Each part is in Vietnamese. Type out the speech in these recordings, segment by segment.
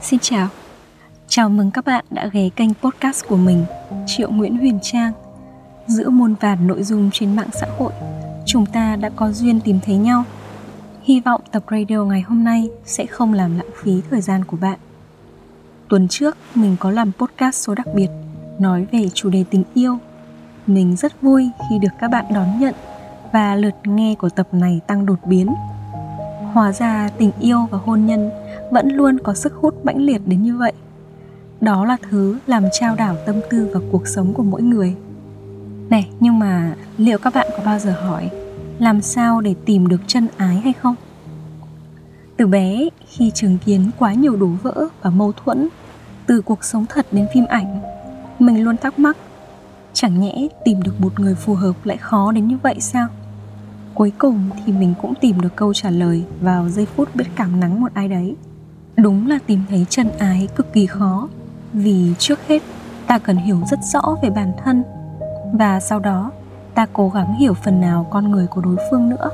Xin chào, chào mừng các bạn đã ghé kênh podcast của mình Triệu Nguyễn Huyền Trang. Giữa muôn vàn nội dung trên mạng xã hội Chúng ta đã có duyên tìm thấy nhau. Hy vọng tập radio ngày hôm nay sẽ không làm lãng phí thời gian của bạn. Tuần trước mình có làm podcast số đặc biệt Nói về chủ đề tình yêu. Mình rất vui khi được các bạn đón nhận Và lượt nghe của tập này tăng đột biến. Hóa ra tình yêu và hôn nhân vẫn luôn có sức hút mãnh liệt đến như vậy. Đó là thứ làm trao đảo tâm tư và cuộc sống của mỗi người. Này, nhưng mà liệu các bạn có bao giờ hỏi làm sao để tìm được chân ái hay không? Từ bé, khi chứng kiến quá nhiều đổ vỡ và mâu thuẫn, từ cuộc sống thật đến phim ảnh, mình luôn thắc mắc, chẳng nhẽ tìm được một người phù hợp lại khó đến như vậy sao? Cuối cùng thì mình cũng tìm được câu trả lời vào giây phút biết cảm nắng một ai đấy đúng là tìm thấy chân ái cực kỳ khó, vì trước hết ta cần hiểu rất rõ về bản thân, và sau đó ta cố gắng hiểu phần nào con người của đối phương nữa.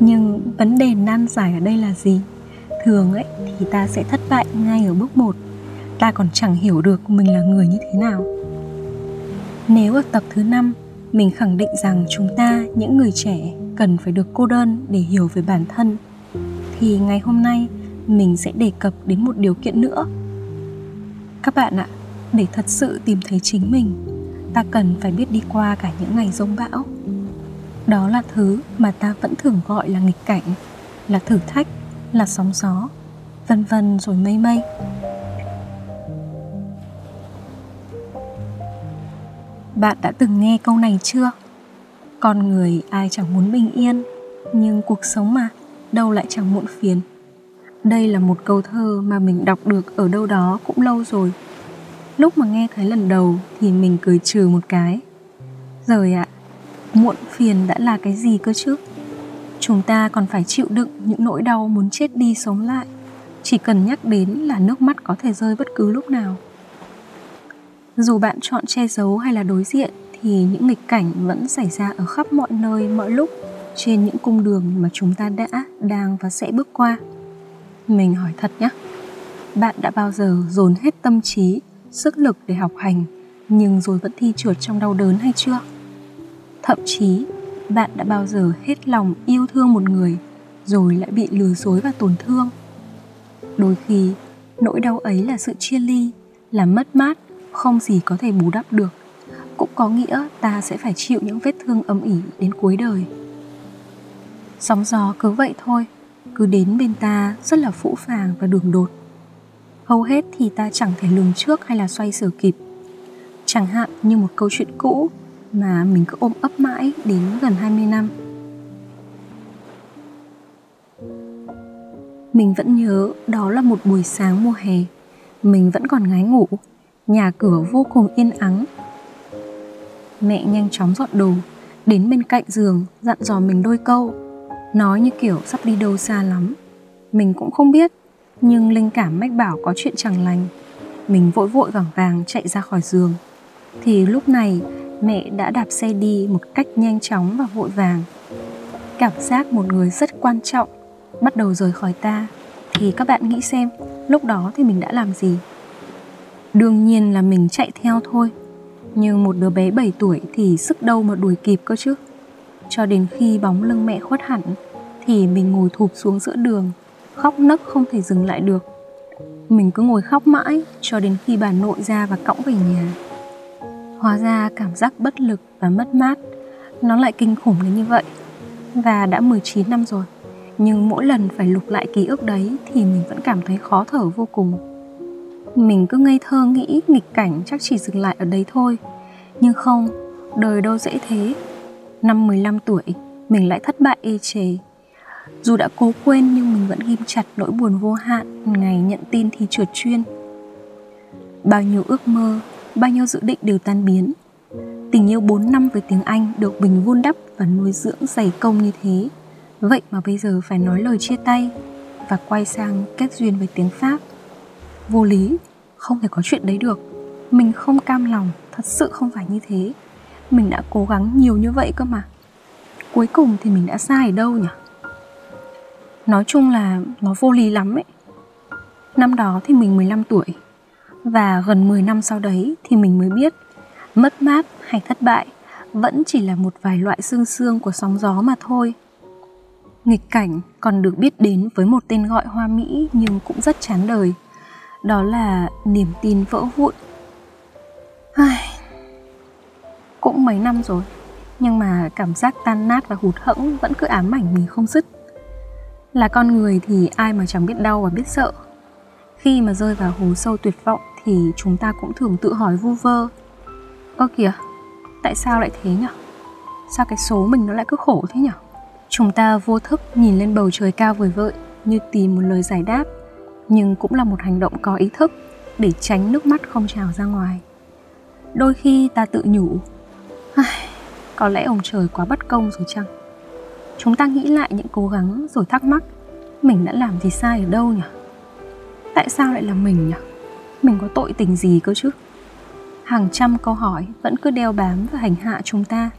Nhưng vấn đề nan giải ở đây là gì? Thường ấy thì ta sẽ thất bại ngay ở bước một, ta còn chẳng hiểu được mình là người như thế nào. Nếu ở tập thứ năm, mình khẳng định rằng chúng ta, những người trẻ, cần phải được cô đơn để hiểu về bản thân, thì ngày hôm nay mình sẽ đề cập đến một điều kiện nữa. Các bạn ạ, để thật sự tìm thấy chính mình, ta cần phải biết đi qua cả những ngày rông bão. Đó là thứ mà ta vẫn thường gọi là nghịch cảnh, là thử thách, là sóng gió, vân vân rồi mây mây. Bạn đã từng nghe câu này chưa? Con người ai chẳng muốn bình yên, nhưng cuộc sống mà, đâu lại chẳng muộn phiền đây là một câu thơ mà mình đọc được ở đâu đó cũng lâu rồi. Lúc mà nghe thấy lần đầu thì mình cười trừ một cái. Rồi ạ à, muộn phiền đã là cái gì cơ chứ? Chúng ta còn phải chịu đựng những nỗi đau muốn chết đi sống lại. Chỉ cần nhắc đến là nước mắt có thể rơi bất cứ lúc nào. Dù bạn chọn che giấu hay là đối diện thì những nghịch cảnh vẫn xảy ra ở khắp mọi nơi mọi lúc trên những cung đường mà chúng ta đã đang và sẽ bước qua mình hỏi thật nhé bạn đã bao giờ dồn hết tâm trí, sức lực để học hành, nhưng rồi vẫn thi trượt trong đau đớn hay chưa? Thậm chí, bạn đã bao giờ hết lòng yêu thương một người, rồi lại bị lừa dối và tổn thương? Đôi khi, nỗi đau ấy là sự chia ly, là mất mát, không gì có thể bù đắp được. Cũng có nghĩa ta sẽ phải chịu những vết thương âm ỉ đến cuối đời. Sóng gió cứ vậy thôi cứ đến bên ta rất là phũ phàng và đường đột. Hầu hết thì ta chẳng thể lường trước hay là xoay sở kịp. Chẳng hạn như một câu chuyện cũ mà mình cứ ôm ấp mãi đến gần 20 năm. Mình vẫn nhớ đó là một buổi sáng mùa hè. Mình vẫn còn ngái ngủ. Nhà cửa vô cùng yên ắng. Mẹ nhanh chóng dọn đồ, Đến bên cạnh giường dặn dò mình đôi câu. Nói như kiểu sắp đi đâu xa lắm. Mình cũng không biết, Nhưng linh cảm mách bảo có chuyện chẳng lành. Mình vội vội vàng vàng chạy ra khỏi giường. Thì lúc này, mẹ đã đạp xe đi một cách nhanh chóng và vội vàng. Cảm giác một người rất quan trọng Bắt đầu rời khỏi ta. Thì các bạn nghĩ xem, Lúc đó thì mình đã làm gì? Đương nhiên là mình chạy theo thôi. Nhưng một đứa bé 7 tuổi thì sức đâu mà đuổi kịp cơ chứ? Cho đến khi bóng lưng mẹ khuất hẳn, thì mình ngồi thụp xuống giữa đường, khóc nấc không thể dừng lại được. Mình cứ ngồi khóc mãi cho đến khi bà nội ra và cõng về nhà. Hóa ra cảm giác bất lực và mất mát, nó lại kinh khủng đến như vậy. Và đã 19 năm rồi, nhưng mỗi lần phải lục lại ký ức đấy thì mình vẫn cảm thấy khó thở vô cùng. Mình cứ ngây thơ nghĩ nghịch cảnh chắc chỉ dừng lại ở đấy thôi. Nhưng không, đời đâu dễ thế. Năm 15 tuổi, mình lại thất bại ê chề. Dù đã cố quên nhưng mình vẫn ghim chặt nỗi buồn vô hạn ngày nhận tin thì trượt chuyên. Bao nhiêu ước mơ, bao nhiêu dự định đều tan biến. Tình yêu 4 năm với tiếng Anh được mình vun đắp và nuôi dưỡng dày công như thế. Vậy mà bây giờ phải nói lời chia tay và quay sang kết duyên với tiếng Pháp. Vô lý, không thể có chuyện đấy được. Mình không cam lòng, thật sự không phải như thế mình đã cố gắng nhiều như vậy cơ mà. Cuối cùng thì mình đã sai ở đâu nhỉ? Nói chung là nó vô lý lắm ấy. Năm đó thì mình 15 tuổi, Và gần 10 năm sau đấy thì mình mới biết Mất mát hay thất bại Vẫn chỉ là một vài loại xương xương của sóng gió mà thôi. Nghịch cảnh còn được biết đến với một tên gọi hoa mỹ nhưng cũng rất chán đời, Đó là niềm tin vỡ vụn. Ai... Cũng mấy năm rồi. Nhưng mà cảm giác tan nát và hụt hẫng vẫn cứ ám ảnh mình không dứt. Là con người thì ai mà chẳng biết đau và biết sợ. Khi mà rơi vào hố sâu tuyệt vọng thì chúng ta cũng thường tự hỏi vu vơ. Ơ kìa, tại sao lại thế nhở? sao cái số mình nó lại cứ khổ thế nhở? chúng ta vô thức nhìn lên bầu trời cao vời vợi như tìm một lời giải đáp, nhưng cũng là một hành động có ý thức để tránh nước mắt không trào ra ngoài. Đôi khi ta tự nhủ có lẽ ông trời quá bất công rồi chăng? Chúng ta nghĩ lại những cố gắng rồi thắc mắc, mình đã làm gì sai ở đâu nhỉ? Tại sao lại là mình nhỉ? Mình có tội tình gì cơ chứ? Hàng trăm câu hỏi vẫn cứ đeo bám và hành hạ chúng ta.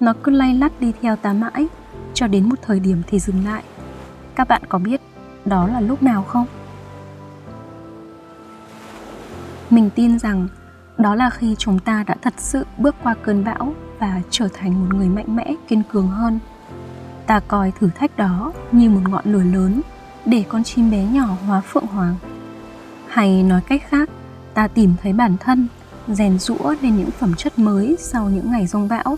Nó cứ lay lắt đi theo ta mãi, cho đến một thời điểm thì dừng lại. Các bạn có biết đó là lúc nào không? Mình tin rằng đó là khi chúng ta đã thật sự bước qua cơn bão và trở thành một người mạnh mẽ, kiên cường hơn. Ta coi thử thách đó như một ngọn lửa lớn để con chim bé nhỏ hóa phượng hoàng. Hay nói cách khác, ta tìm thấy bản thân rèn rũa lên những phẩm chất mới sau những ngày rông bão.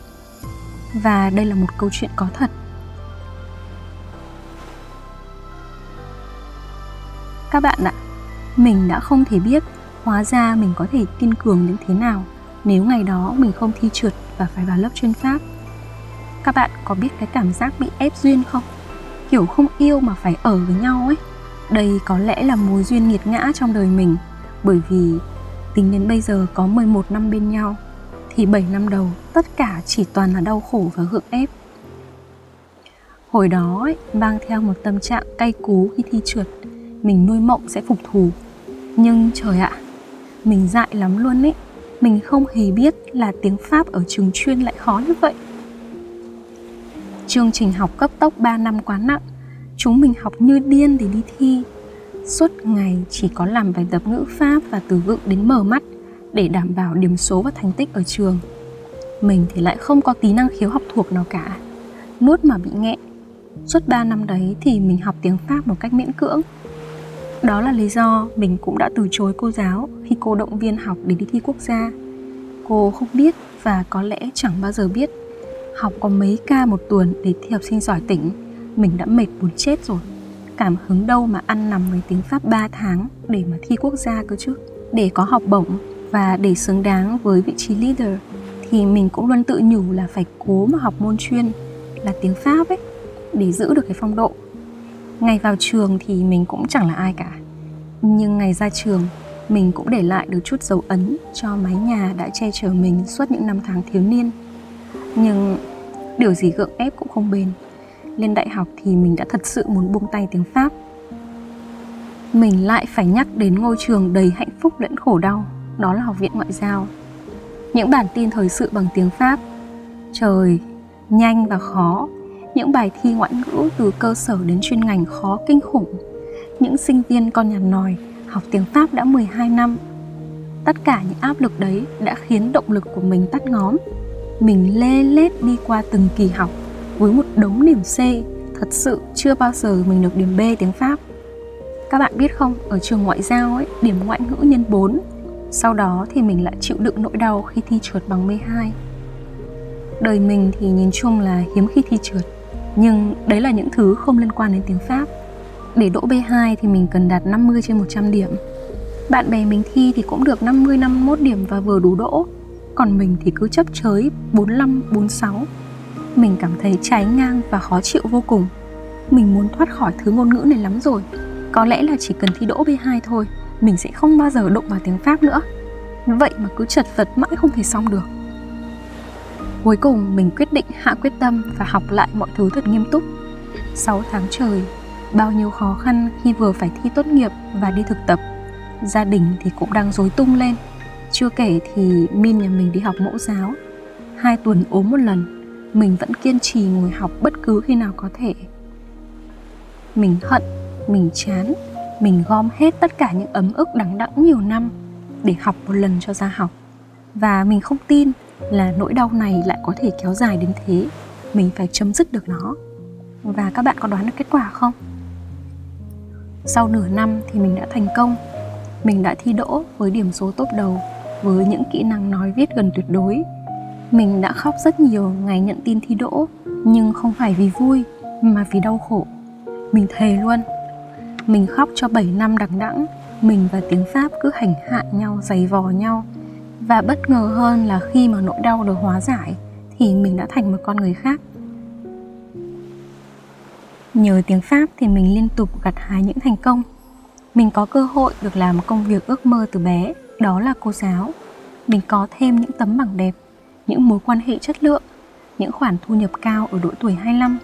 Và đây là một câu chuyện có thật. Các bạn ạ, mình đã không thể biết hóa ra mình có thể kiên cường đến thế nào nếu ngày đó mình không thi trượt và phải vào lớp chuyên pháp các bạn có biết cái cảm giác bị ép duyên không kiểu không yêu mà phải ở với nhau ấy đây có lẽ là mối duyên nghiệt ngã trong đời mình bởi vì tính đến bây giờ có 11 năm bên nhau thì 7 năm đầu tất cả chỉ toàn là đau khổ và gượng ép. Hồi đó ấy, mang theo một tâm trạng cay cú khi thi trượt, mình nuôi mộng sẽ phục thù. Nhưng trời ạ, mình dại lắm luôn ấy. Mình không hề biết là tiếng Pháp ở trường chuyên lại khó như vậy. Chương trình học cấp tốc 3 năm quá nặng. Chúng mình học như điên để đi thi. Suốt ngày chỉ có làm bài tập ngữ pháp và từ vựng đến mở mắt Để đảm bảo điểm số và thành tích ở trường. Mình thì lại không có tí năng khiếu học thuộc nào cả. Nuốt mà bị nghẹn. Suốt 3 năm đấy thì mình học tiếng Pháp một cách miễn cưỡng. Đó là lý do mình cũng đã từ chối cô giáo khi cô động viên học để đi thi quốc gia. Cô không biết và có lẽ chẳng bao giờ biết, Học có mấy ca một tuần để thi học sinh giỏi tỉnh, mình đã mệt muốn chết rồi. Cảm hứng đâu mà ăn nằm với tiếng Pháp 3 tháng để mà thi quốc gia cơ chứ? Để có học bổng và để xứng đáng với vị trí leader thì mình cũng luôn tự nhủ là phải cố mà học môn chuyên là tiếng Pháp ấy, để giữ được cái phong độ ngày vào trường thì mình cũng chẳng là ai cả nhưng ngày ra trường mình cũng để lại được chút dấu ấn cho mái nhà đã che chở mình suốt những năm tháng thiếu niên nhưng điều gì gượng ép cũng không bền lên đại học thì mình đã thật sự muốn buông tay tiếng Pháp. Mình lại phải nhắc đến ngôi trường đầy hạnh phúc lẫn khổ đau, đó là Học viện Ngoại giao. Những bản tin thời sự bằng tiếng Pháp. Trời, nhanh và khó. Những bài thi ngoại ngữ từ cơ sở đến chuyên ngành khó kinh khủng. Những sinh viên con nhà nòi, học tiếng Pháp đã 12 năm. Tất cả những áp lực đấy đã khiến động lực của mình tắt ngóm. Mình lê lết đi qua từng kỳ học với một đống điểm C thật sự chưa bao giờ mình được điểm B tiếng Pháp các bạn biết không, ở trường ngoại giao ấy, điểm ngoại ngữ nhân 4 sau đó thì mình lại chịu đựng nỗi đau khi thi trượt bằng B2 đời mình thì nhìn chung là hiếm khi thi trượt nhưng đấy là những thứ không liên quan đến tiếng Pháp. Để đỗ B2 thì mình cần đạt 50 trên 100 điểm. Bạn bè mình thi thì cũng được 50 51 điểm và vừa đủ đỗ. Còn mình thì cứ chấp chới 45 46 mình cảm thấy trái ngang và khó chịu vô cùng. Mình muốn thoát khỏi thứ ngôn ngữ này lắm rồi. Có lẽ là chỉ cần thi đỗ B2 thôi, mình sẽ không bao giờ đụng vào tiếng Pháp nữa. Vậy mà cứ chật vật mãi không thể xong được cuối cùng, mình quyết định hạ quyết tâm và học lại mọi thứ thật nghiêm túc. 6 tháng trời, bao nhiêu khó khăn khi vừa phải thi tốt nghiệp và đi thực tập. Gia đình thì cũng đang rối tung lên. Chưa kể thì min nhà mình đi học mẫu giáo. Hai tuần ốm một lần, mình vẫn kiên trì ngồi học bất cứ khi nào có thể. Mình hận, mình chán, mình gom hết tất cả những ấm ức đắng đẵng nhiều năm để học một lần cho ra học. Và mình không tin là nỗi đau này lại có thể kéo dài đến thế. Mình phải chấm dứt được nó. Và các bạn có đoán được kết quả không? Sau nửa năm thì mình đã thành công. Mình đã thi đỗ với điểm số tốt đầu với những kỹ năng nói viết gần tuyệt đối. Mình đã khóc rất nhiều ngày nhận tin thi đỗ, nhưng không phải vì vui, mà vì đau khổ. Mình thề luôn. Mình khóc cho 7 năm đằng đẵng. Mình và tiếng pháp cứ hành hạ nhau, giày vò nhau và bất ngờ hơn là khi mà nỗi đau được hóa giải thì mình đã thành một con người khác. Nhờ tiếng pháp thì mình liên tục gặt hái những thành công. Mình có cơ hội được làm một công việc ước mơ từ bé đó là cô giáo. Mình có thêm những tấm bằng đẹp những mối quan hệ chất lượng những khoản thu nhập cao ở độ tuổi 25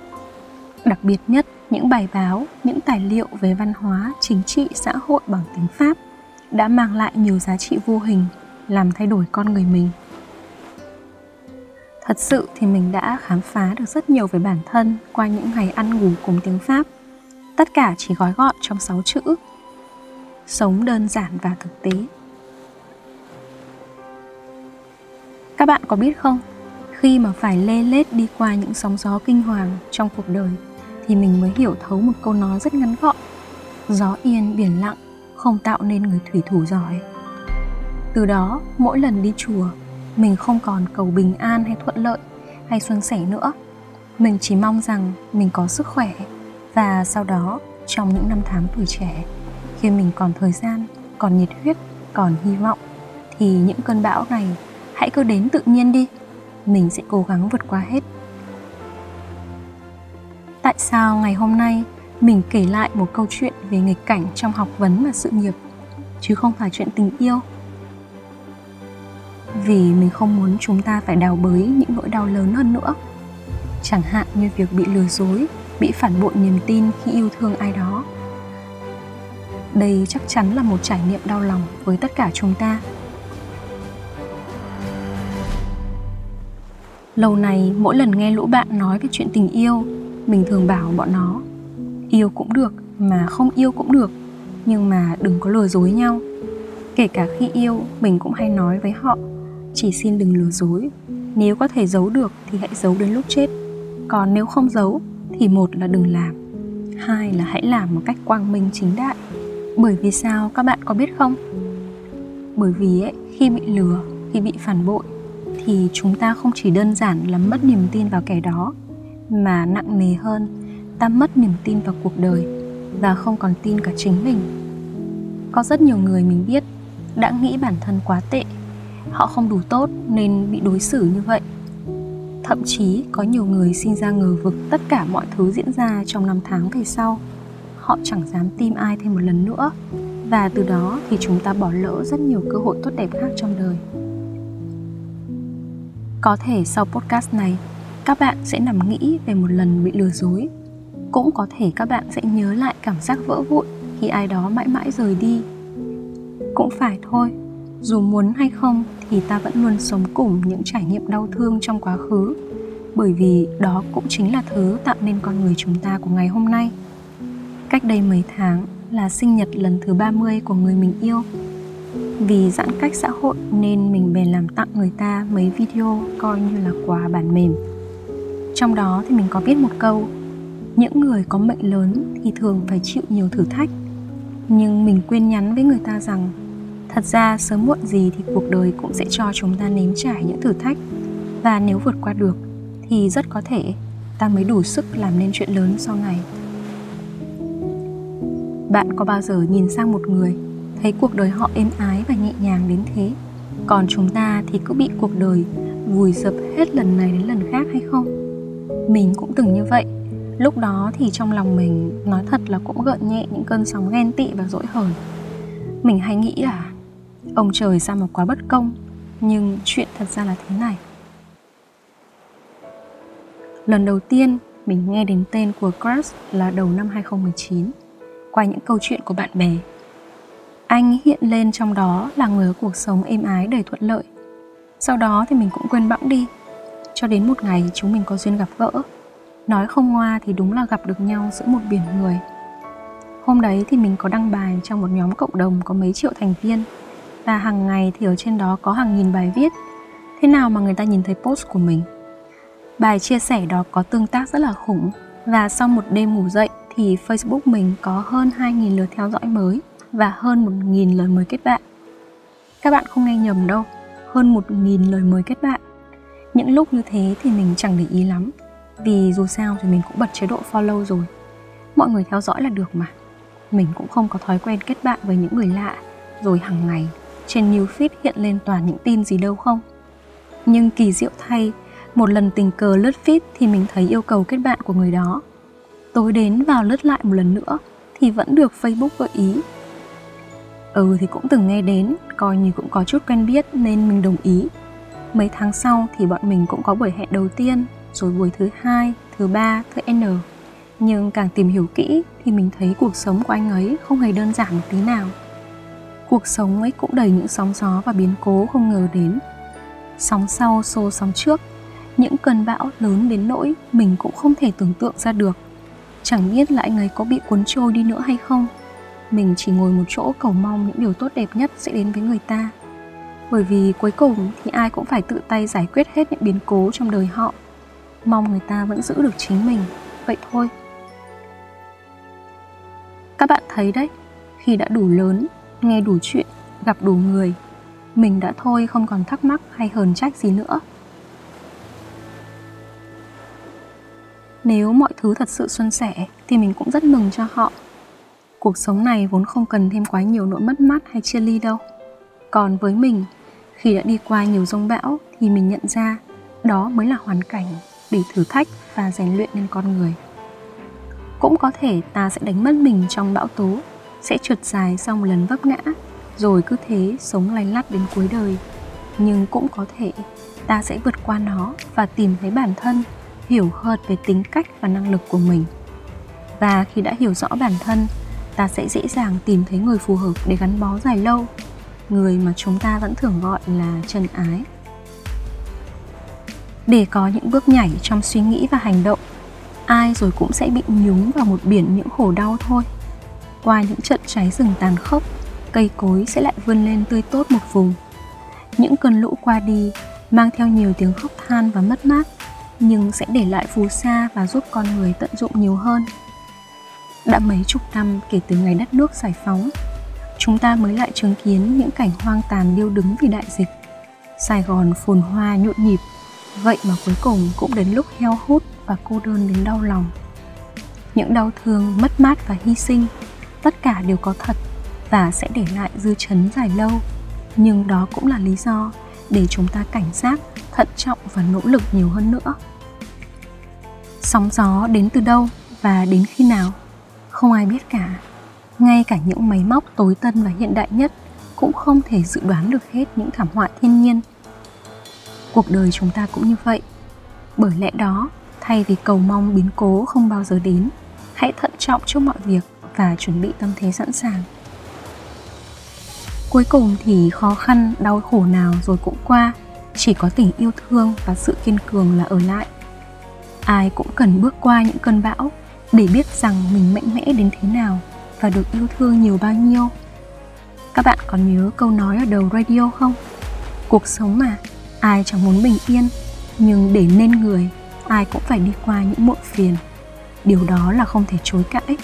đặc biệt nhất những bài báo, những tài liệu về văn hóa, chính trị, xã hội bằng tiếng Pháp đã mang lại nhiều giá trị vô hình, làm thay đổi con người mình. Thật sự thì mình đã khám phá được rất nhiều về bản thân qua những ngày ăn ngủ cùng tiếng Pháp. Tất cả chỉ gói gọn trong 6 chữ. Sống đơn giản và thực tế. Các bạn có biết không, khi mà phải lê lết đi qua những sóng gió kinh hoàng trong cuộc đời thì mình mới hiểu thấu một câu nói rất ngắn gọn gió yên biển lặng không tạo nên người thủy thủ giỏi từ đó, mỗi lần đi chùa, mình không còn cầu bình an hay thuận lợi hay xuân sẻ nữa. Mình chỉ mong rằng mình có sức khỏe và sau đó, trong những năm tháng tuổi trẻ, khi mình còn thời gian, còn nhiệt huyết, còn hy vọng, thì những cơn bão này hãy cứ đến tự nhiên đi. Mình sẽ cố gắng vượt qua hết. Tại sao ngày hôm nay mình kể lại một câu chuyện về nghịch cảnh trong học vấn và sự nghiệp, chứ không phải chuyện tình yêu? Vì mình không muốn chúng ta phải đào bới những nỗi đau lớn hơn nữa. Chẳng hạn như việc bị lừa dối, bị phản bội niềm tin khi yêu thương ai đó. Đây chắc chắn là một trải nghiệm đau lòng với tất cả chúng ta. Lâu này mỗi lần nghe lũ bạn nói về chuyện tình yêu, mình thường bảo bọn nó, yêu cũng được mà không yêu cũng được, nhưng mà đừng có lừa dối nhau. Kể cả khi yêu, mình cũng hay nói với họ chỉ xin đừng lừa dối. Nếu có thể giấu được thì hãy giấu đến lúc chết. Còn nếu không giấu thì một là đừng làm hai là hãy làm một cách quang minh chính đại. Bởi vì sao? Các bạn có biết không? Bởi vì ấy, khi bị lừa khi bị phản bội thì chúng ta không chỉ đơn giản là mất niềm tin vào kẻ đó mà nặng nề hơn ta mất niềm tin vào cuộc đời và không còn tin cả chính mình. Có rất nhiều người mình biết đã nghĩ bản thân quá tệ họ không đủ tốt nên bị đối xử như vậy. Thậm chí có nhiều người sinh ra ngờ vực tất cả mọi thứ diễn ra trong năm tháng về sau. Họ chẳng dám tin ai thêm một lần nữa. Và từ đó thì chúng ta bỏ lỡ rất nhiều cơ hội tốt đẹp khác trong đời. Có thể sau podcast này, các bạn sẽ nằm nghĩ về một lần bị lừa dối. Cũng có thể các bạn sẽ nhớ lại cảm giác vỡ vụn khi ai đó mãi mãi rời đi. Cũng phải thôi dù muốn hay không thì ta vẫn luôn sống cùng những trải nghiệm đau thương trong quá khứ. Bởi vì đó cũng chính là thứ tạo nên con người chúng ta của ngày hôm nay. Cách đây mấy tháng là sinh nhật lần thứ 30 của người mình yêu. Vì giãn cách xã hội nên mình bèn làm tặng người ta mấy video coi như là quà bản mềm. Trong đó thì mình có viết một câu, những người có mệnh lớn thì thường phải chịu nhiều thử thách. Nhưng mình quên nhắn với người ta rằng thật ra, sớm muộn gì thì cuộc đời cũng sẽ cho chúng ta nếm trải những thử thách. Và nếu vượt qua được, thì rất có thể ta mới đủ sức làm nên chuyện lớn sau này. Bạn có bao giờ nhìn sang một người, thấy cuộc đời họ êm ái và nhẹ nhàng đến thế? Còn chúng ta thì cứ bị cuộc đời vùi dập hết lần này đến lần khác hay không? Mình cũng từng như vậy. Lúc đó thì trong lòng mình, nói thật là cũng gợn nhẹ những cơn sóng ghen tị và dỗi hờn. Mình hay nghĩ là ông trời sao mà quá bất công. Nhưng chuyện thật ra là thế này. Lần đầu tiên mình nghe đến tên của Crush là đầu năm 2019 qua những câu chuyện của bạn bè. Anh hiện lên trong đó là người có cuộc sống êm ái đầy thuận lợi. Sau đó thì mình cũng quên bẵng đi. Cho đến một ngày chúng mình có duyên gặp gỡ. Nói không ngoa thì đúng là gặp được nhau giữa một biển người. Hôm đấy thì mình có đăng bài trong một nhóm cộng đồng có mấy triệu thành viên và hàng ngày thì ở trên đó có hàng nghìn bài viết. Thế nào mà người ta nhìn thấy post của mình? Bài chia sẻ đó có tương tác rất là khủng và sau một đêm ngủ dậy thì Facebook mình có hơn 2.000 lượt theo dõi mới và hơn 1.000 lời mời kết bạn. Các bạn không nghe nhầm đâu, hơn 1.000 lời mời kết bạn. Những lúc như thế thì mình chẳng để ý lắm, vì dù sao thì mình cũng bật chế độ follow rồi. Mọi người theo dõi là được mà. Mình cũng không có thói quen kết bạn với những người lạ, rồi hàng ngày trên new feed hiện lên toàn những tin gì đâu không. Nhưng kỳ diệu thay, một lần tình cờ lướt feed thì mình thấy yêu cầu kết bạn của người đó. Tối đến vào lướt lại một lần nữa thì vẫn được Facebook gợi ý. Ừ thì cũng từng nghe đến, coi như cũng có chút quen biết nên mình đồng ý. Mấy tháng sau thì bọn mình cũng có buổi hẹn đầu tiên, rồi buổi thứ hai, thứ ba, thứ N. Nhưng càng tìm hiểu kỹ thì mình thấy cuộc sống của anh ấy không hề đơn giản một tí nào. Cuộc sống ấy cũng đầy những sóng gió và biến cố không ngờ đến. Sóng sau xô sóng trước, những cơn bão lớn đến nỗi mình cũng không thể tưởng tượng ra được. Chẳng biết là anh ấy có bị cuốn trôi đi nữa hay không. Mình chỉ ngồi một chỗ cầu mong những điều tốt đẹp nhất sẽ đến với người ta. Bởi vì cuối cùng thì ai cũng phải tự tay giải quyết hết những biến cố trong đời họ. Mong người ta vẫn giữ được chính mình. Vậy thôi. Các bạn thấy đấy, khi đã đủ lớn nghe đủ chuyện gặp đủ người mình đã thôi không còn thắc mắc hay hờn trách gì nữa Nếu mọi thứ thật sự xuân sẻ thì mình cũng rất mừng cho họ. Cuộc sống này vốn không cần thêm quá nhiều nỗi mất mát hay chia ly đâu. Còn với mình, khi đã đi qua nhiều rông bão thì mình nhận ra đó mới là hoàn cảnh để thử thách và rèn luyện nên con người. Cũng có thể ta sẽ đánh mất mình trong bão tố, sẽ trượt dài sau một lần vấp ngã, rồi cứ thế sống lay lắt đến cuối đời. Nhưng cũng có thể ta sẽ vượt qua nó và tìm thấy bản thân hiểu hơn về tính cách và năng lực của mình. Và khi đã hiểu rõ bản thân ta sẽ dễ dàng tìm thấy người phù hợp để gắn bó dài lâu người mà chúng ta vẫn thường gọi là chân ái. Để có những bước nhảy trong suy nghĩ và hành động ai rồi cũng sẽ bị nhúng vào một biển những khổ đau thôi qua những trận cháy rừng tàn khốc cây cối sẽ lại vươn lên tươi tốt một vùng những cơn lũ qua đi mang theo nhiều tiếng khóc than và mất mát nhưng sẽ để lại phù sa và giúp con người tận dụng nhiều hơn. Đã mấy chục năm kể từ ngày đất nước giải phóng, chúng ta mới lại chứng kiến những cảnh hoang tàn điêu đứng vì đại dịch. Sài Gòn phồn hoa nhộn nhịp, vậy mà cuối cùng cũng đến lúc heo hút và cô đơn đến đau lòng. Những đau thương, mất mát và hy sinh, tất cả đều có thật và sẽ để lại dư chấn dài lâu. Nhưng đó cũng là lý do để chúng ta cảnh giác, thận trọng và nỗ lực nhiều hơn nữa. Sóng gió đến từ đâu và đến khi nào? Không ai biết cả. Ngay cả những máy móc tối tân và hiện đại nhất cũng không thể dự đoán được hết những thảm họa thiên nhiên. Cuộc đời chúng ta cũng như vậy. Bởi lẽ đó, thay vì cầu mong biến cố không bao giờ đến, hãy thận trọng trước mọi việc và chuẩn bị tâm thế sẵn sàng. Cuối cùng thì khó khăn, đau khổ nào rồi cũng qua. Chỉ có tình yêu thương và sự kiên cường là ở lại. Ai cũng cần bước qua những cơn bão để biết rằng mình mạnh mẽ đến thế nào và được yêu thương nhiều bao nhiêu. Các bạn còn nhớ câu nói ở đầu radio không? Cuộc sống mà, ai chẳng muốn bình yên, nhưng để nên người, ai cũng phải đi qua những muộn phiền. Điều đó là không thể chối cãi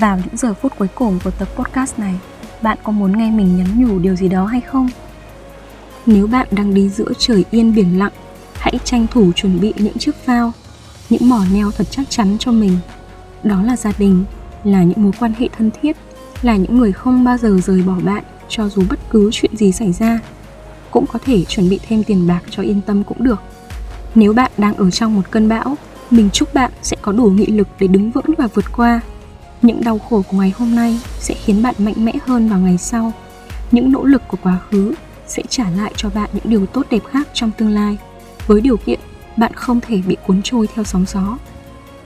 vào những giờ phút cuối cùng của tập podcast này bạn có muốn nghe mình nhắn nhủ điều gì đó hay không nếu bạn đang đi giữa trời yên biển lặng, hãy tranh thủ chuẩn bị những chiếc phao, những mỏ neo thật chắc chắn cho mình. Đó là gia đình, là những mối quan hệ thân thiết, là những người không bao giờ rời bỏ bạn cho dù bất cứ chuyện gì xảy ra. Cũng có thể chuẩn bị thêm tiền bạc cho yên tâm cũng được. Nếu bạn đang ở trong một cơn bão, mình chúc bạn sẽ có đủ nghị lực để đứng vững và vượt qua. Những đau khổ của ngày hôm nay sẽ khiến bạn mạnh mẽ hơn vào ngày sau. Những nỗ lực của quá khứ sẽ trả lại cho bạn những điều tốt đẹp khác trong tương lai. Với điều kiện, bạn không thể bị cuốn trôi theo sóng gió.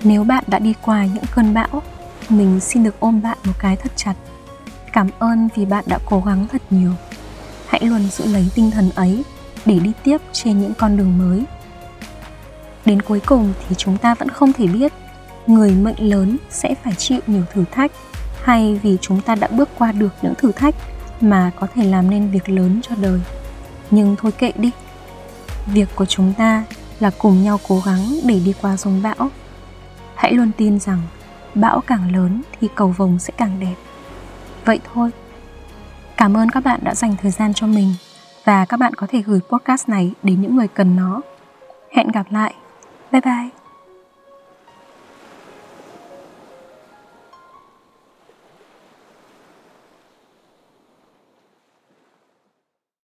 Nếu bạn đã đi qua những cơn bão, mình xin được ôm bạn một cái thật chặt. Cảm ơn vì bạn đã cố gắng thật nhiều. Hãy luôn giữ lấy tinh thần ấy để đi tiếp trên những con đường mới. Đến cuối cùng thì chúng ta vẫn không thể biết người mệnh lớn sẽ phải chịu nhiều thử thách. Hay vì chúng ta đã bước qua được những thử thách mà có thể làm nên việc lớn cho đời. Nhưng thôi kệ đi. Việc của chúng ta là cùng nhau cố gắng để đi qua dòng bão. Hãy luôn tin rằng bão càng lớn thì cầu vồng sẽ càng đẹp. Vậy thôi. Cảm ơn các bạn đã dành thời gian cho mình và các bạn có thể gửi podcast này đến những người cần nó. Hẹn gặp lại. Bye bye.